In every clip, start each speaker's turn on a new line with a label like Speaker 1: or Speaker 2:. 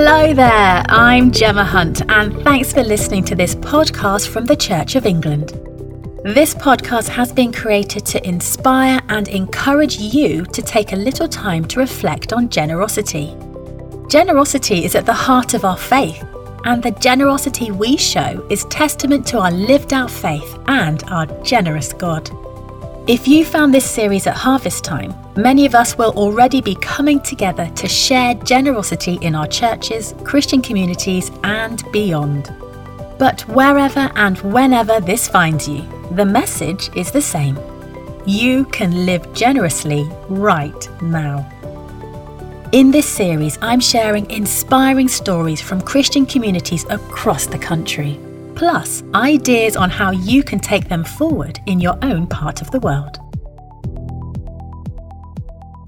Speaker 1: Hello there, I'm Gemma Hunt, and thanks for listening to this podcast from the Church of England. This podcast has been created to inspire and encourage you to take a little time to reflect on generosity. Generosity is at the heart of our faith, and the generosity we show is testament to our lived out faith and our generous God. If you found this series at harvest time, many of us will already be coming together to share generosity in our churches, Christian communities, and beyond. But wherever and whenever this finds you, the message is the same. You can live generously right now. In this series, I'm sharing inspiring stories from Christian communities across the country plus ideas on how you can take them forward in your own part of the world.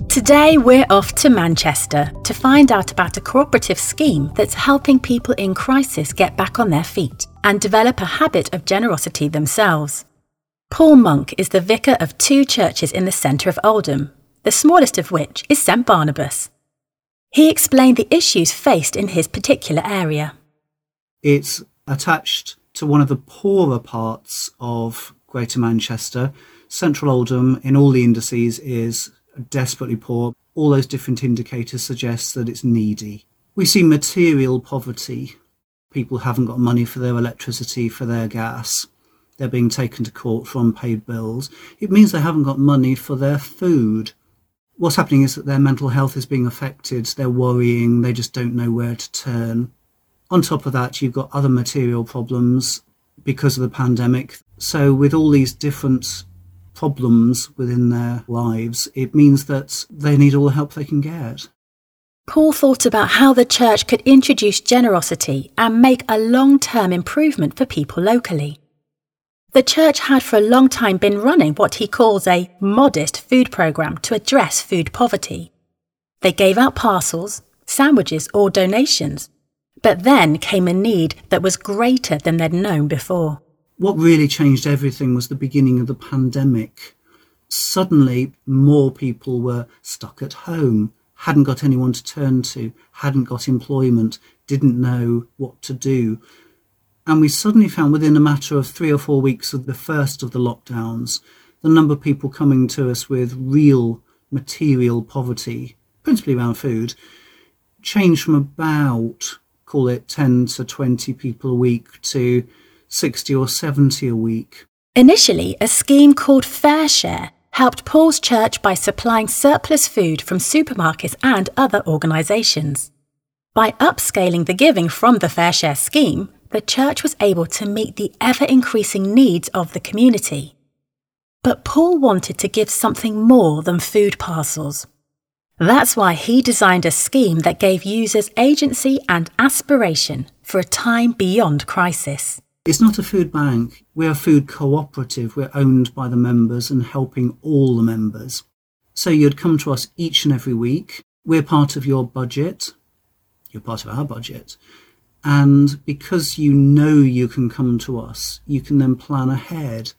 Speaker 1: Today, we're off to Manchester to find out about a cooperative scheme that's helping people in crisis get back on their feet and develop a habit of generosity themselves. Paul Monk is the vicar of two churches in the centre of Oldham, the smallest of which is St Barnabas. He explained the issues faced in his particular area.
Speaker 2: It's attached to one of the poorer parts of Greater Manchester. Central Oldham, in all the indices, is desperately poor. All those different indicators suggest that it's needy. We see material poverty. People haven't got money for their electricity, for their gas. They're being taken to court for unpaid bills. It means they haven't got money for their food. What's happening is that their mental health is being affected. They're worrying. They just don't know where to turn. On top of that, you've got other material problems because of the pandemic. So, with all these different problems within their lives, it means that they need all the help they can get.
Speaker 1: Paul thought about how the church could introduce generosity and make a long term improvement for people locally. The church had for a long time been running what he calls a modest food programme to address food poverty. They gave out parcels, sandwiches, or donations but then came a need that was greater than they'd known before.
Speaker 2: What really changed everything was the beginning of the pandemic. Suddenly, more people were stuck at home, hadn't got anyone to turn to, hadn't got employment, didn't know what to do. And we suddenly found within a matter of three or four weeks of the first of the lockdowns, the number of people coming to us with real material poverty, principally around food, changed from about call it 10 to 20 people a week to 60 or 70 a week.
Speaker 1: Initially, a scheme called FareShare helped Paul's church by supplying surplus food from supermarkets and other organisations. By upscaling the giving from the FareShare scheme, the church was able to meet the ever increasing needs of the community. But Paul wanted to give something more than food parcels. That's why he designed a scheme that gave users agency and aspiration for a time beyond crisis.
Speaker 2: It's not a food bank. We're a food cooperative. We're owned by the members and helping all the members. So you'd come to us each and every week. We're part of your budget. You're part of our budget. And because you know you can come to us, you can then plan ahead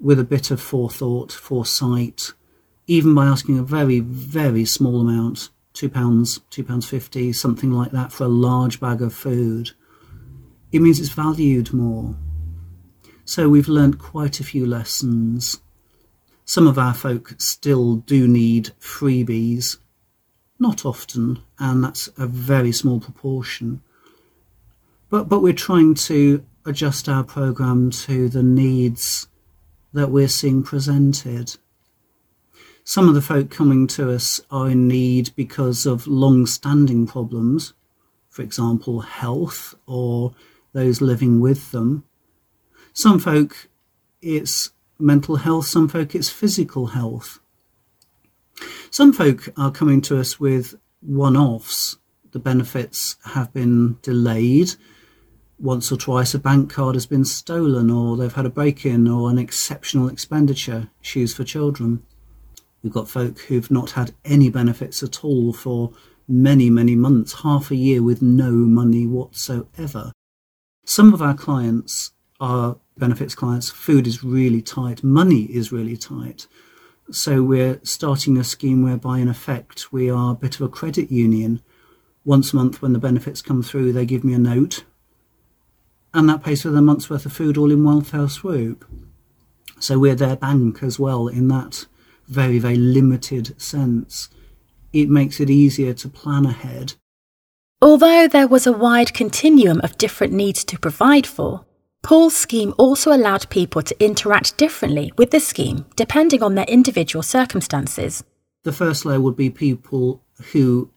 Speaker 2: with a bit of forethought, foresight, even by asking a very, very small amount, two pounds, two pounds fifty, something like that for a large bag of food, it means it's valued more. So we've learnt quite a few lessons. Some of our folk still do need freebies, not often, and that's a very small proportion. But but we're trying to adjust our program to the needs that we're seeing presented. Some of the folk coming to us are in need because of long standing problems, for example, health or those living with them. Some folk, it's mental health, some folk, it's physical health. Some folk are coming to us with one offs. The benefits have been delayed. Once or twice, a bank card has been stolen, or they've had a break in, or an exceptional expenditure, shoes for children. We've got folk who've not had any benefits at all for many, many months, half a year with no money whatsoever. Some of our clients are benefits clients. Food is really tight, money is really tight. So we're starting a scheme whereby, in effect, we are a bit of a credit union Once a month, when the benefits come through, they give me a note, and that pays for the month's worth of food all in one fell swoop. So we're their bank as well in that very, very limited sense. It makes it easier to plan ahead.
Speaker 1: Although there was a wide continuum of different needs to provide for, Paul's scheme also allowed people to interact differently with the scheme depending on their individual circumstances.
Speaker 2: The first layer would be people who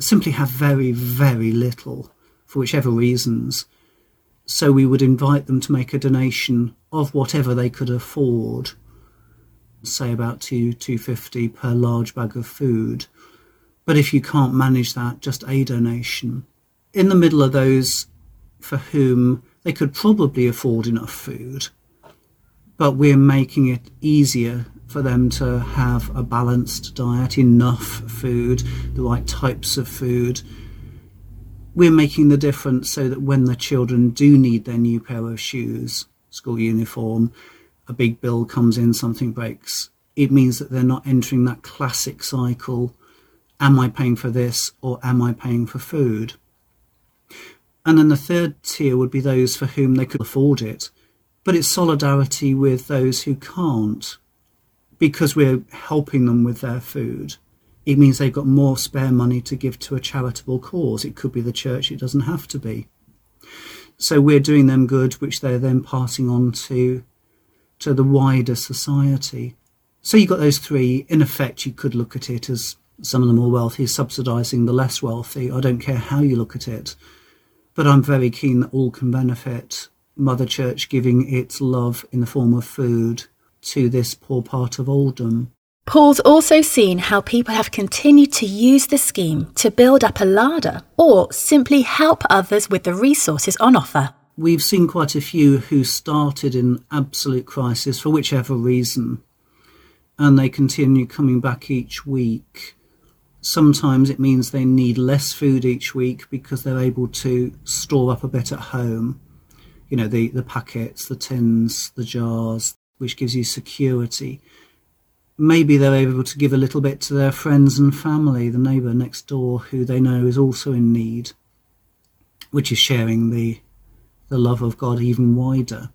Speaker 2: simply have very, very little for whichever reasons. So we would invite them to make a donation of whatever they could afford, say about two two fifty per large bag of food. But if you can't manage that, just a donation. In the middle of those for whom they could probably afford enough food, but we're making it easier for them to have a balanced diet, enough food, the right types of food. We're making the difference so that when the children do need their new pair of shoes, school uniform, a big bill comes in, something breaks, it means that they're not entering that classic cycle am I paying for this or am I paying for food? And then the third tier would be those for whom they could afford it, but it's solidarity with those who can't because we're helping them with their food. It means they've got more spare money to give to a charitable cause. It could be the church, it doesn't have to be. So we're doing them good, which they're then passing on to, to the wider society. So you've got those three. In effect, you could look at it as some of the more wealthy subsidising the less wealthy. I don't care how you look at it. But I'm very keen that all can benefit. Mother Church giving its love in the form of food to this poor part of Oldham.
Speaker 1: Paul's also seen how people have continued to use the scheme to build up a larder or simply help others with the resources on offer.
Speaker 2: We've seen quite a few who started in absolute crisis for whichever reason, and they continue coming back each week. Sometimes it means they need less food each week because they're able to store up a bit at home. You know, the, the packets, the tins, the jars, which gives you security. Maybe they're able to give a little bit to their friends and family, the neighbour next door who they know is also in need, which is sharing the, the love of God even wider.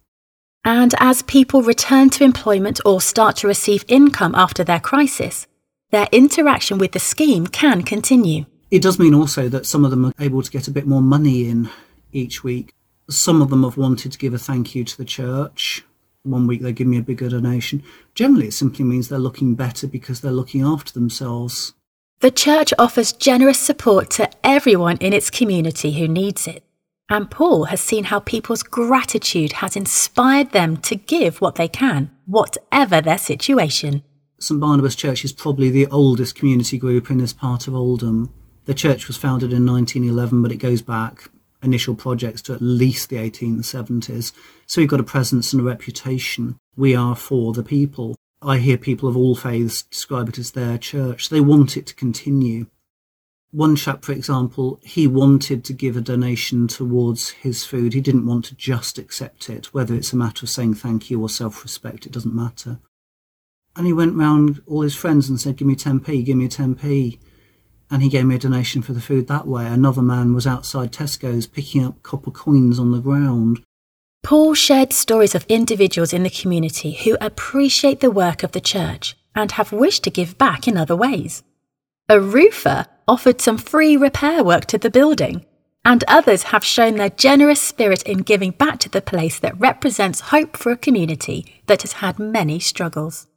Speaker 1: And as people return to employment or start to receive income after their crisis, their interaction with the scheme can continue.
Speaker 2: It does mean also that some of them are able to get a bit more money in each week. Some of them have wanted to give a thank you to the church. One week they give me a bigger donation. Generally, it simply means they're looking better because they're looking after themselves.
Speaker 1: The church offers generous support to everyone in its community who needs it. And Paul has seen how people's gratitude has inspired them to give what they can, whatever their situation.
Speaker 2: St Barnabas Church is probably the oldest community group in this part of Oldham. The church was founded in 1911, but it goes back initial projects to at least the 1870s. So we've got a presence and a reputation. We are for the people. I hear people of all faiths describe it as their church. They want it to continue. One chap, for example, he wanted to give a donation towards his food. He didn't want to just accept it, whether it's a matter of saying thank you or self respect, it doesn't matter. And he went round all his friends and said, Give me 10p, give me a 10p. And he gave me a donation for the food that way. Another man was outside Tesco's picking up copper coins on the ground.
Speaker 1: Paul shared stories of individuals in the community who appreciate the work of the church and have wished to give back in other ways. A roofer offered some free repair work to the building, and others have shown their generous spirit in giving back to the place that represents hope for a community that has had many struggles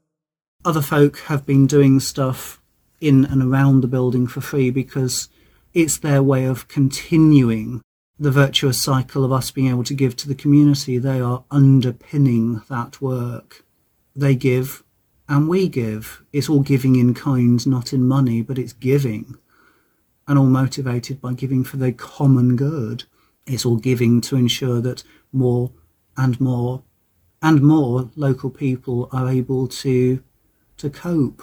Speaker 2: other folk have been doing stuff in and around the building for free because it's their way of continuing the virtuous cycle of us being able to give to the community. They are underpinning that work. They give and we give. It's all giving in kind, not in money, but it's giving. And all motivated by giving for the common good. It's all giving to ensure that more and more and more local people are able to to cope.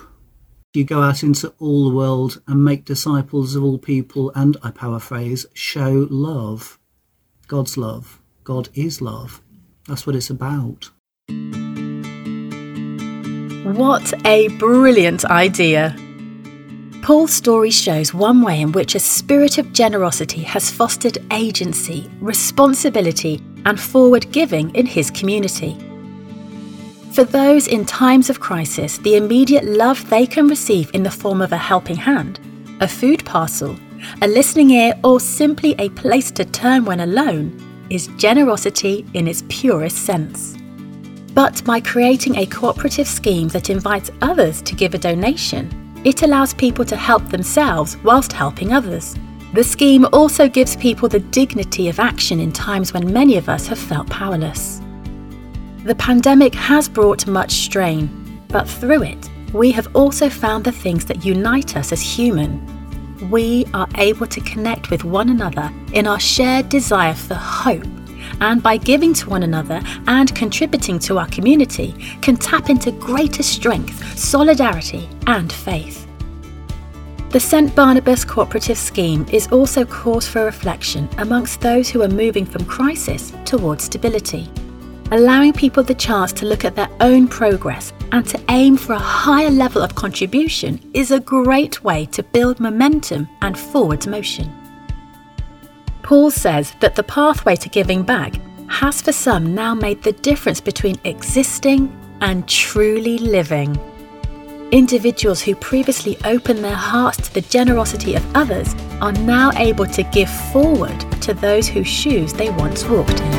Speaker 2: You go out into all the world and make disciples of all people, and I paraphrase, show love. God's love. God is love. That's what it's about.
Speaker 1: What a brilliant idea! Paul's story shows one way in which a spirit of generosity has fostered agency, responsibility, and forward giving in his community. For those in times of crisis, the immediate love they can receive in the form of a helping hand, a food parcel, a listening ear, or simply a place to turn when alone is generosity in its purest sense. But by creating a cooperative scheme that invites others to give a donation, it allows people to help themselves whilst helping others. The scheme also gives people the dignity of action in times when many of us have felt powerless. The pandemic has brought much strain, but through it, we have also found the things that unite us as human. We are able to connect with one another in our shared desire for hope, and by giving to one another and contributing to our community, can tap into greater strength, solidarity, and faith. The St Barnabas Cooperative Scheme is also cause for reflection amongst those who are moving from crisis towards stability, allowing people the chance to look at their own progress and to aim for a higher level of contribution is a great way to build momentum and forward motion. Paul says that the pathway to giving back has for some now made the difference between existing and truly living. Individuals who previously opened their hearts to the generosity of others are now able to give forward to those whose shoes they once walked in.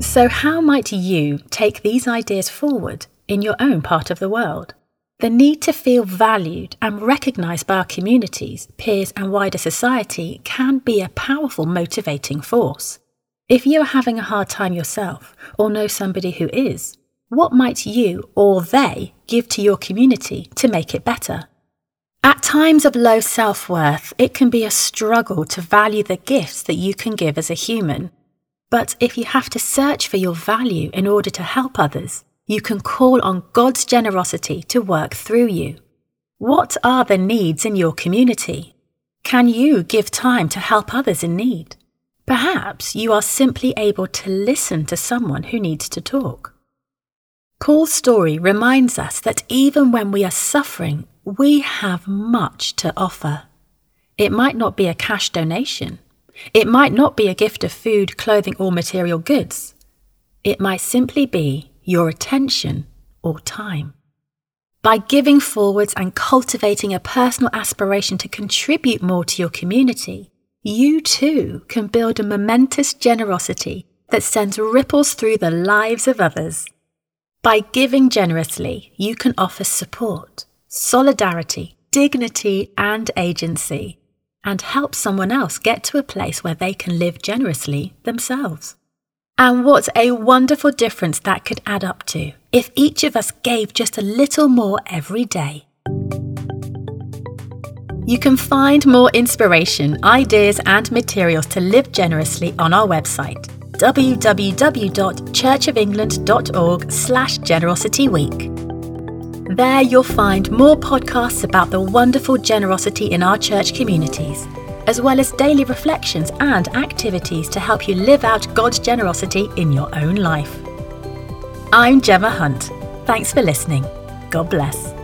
Speaker 1: So, how might you take these ideas forward in your own part of the world? The need to feel valued and recognised by our communities, peers, and wider society can be a powerful motivating force. If you are having a hard time yourself or know somebody who is, what might you or they give to your community to make it better? At times of low self worth, it can be a struggle to value the gifts that you can give as a human. But if you have to search for your value in order to help others, you can call on God's generosity to work through you. What are the needs in your community? Can you give time to help others in need? Perhaps you are simply able to listen to someone who needs to talk. Paul's story reminds us that even when we are suffering, we have much to offer. It might not be a cash donation. It might not be a gift of food, clothing, or material goods. It might simply be your attention or time. By giving forwards and cultivating a personal aspiration to contribute more to your community, you too can build a momentous generosity that sends ripples through the lives of others. By giving generously, you can offer support, solidarity, dignity, and agency, and help someone else get to a place where they can live generously themselves. And what a wonderful difference that could add up to if each of us gave just a little more every day. You can find more inspiration, ideas, and materials to live generously on our website www.churchofengland.org slash generosityweek. There you'll find more podcasts about the wonderful generosity in our church communities, as well as daily reflections and activities to help you live out God's generosity in your own life. I'm Gemma Hunt. Thanks for listening. God bless.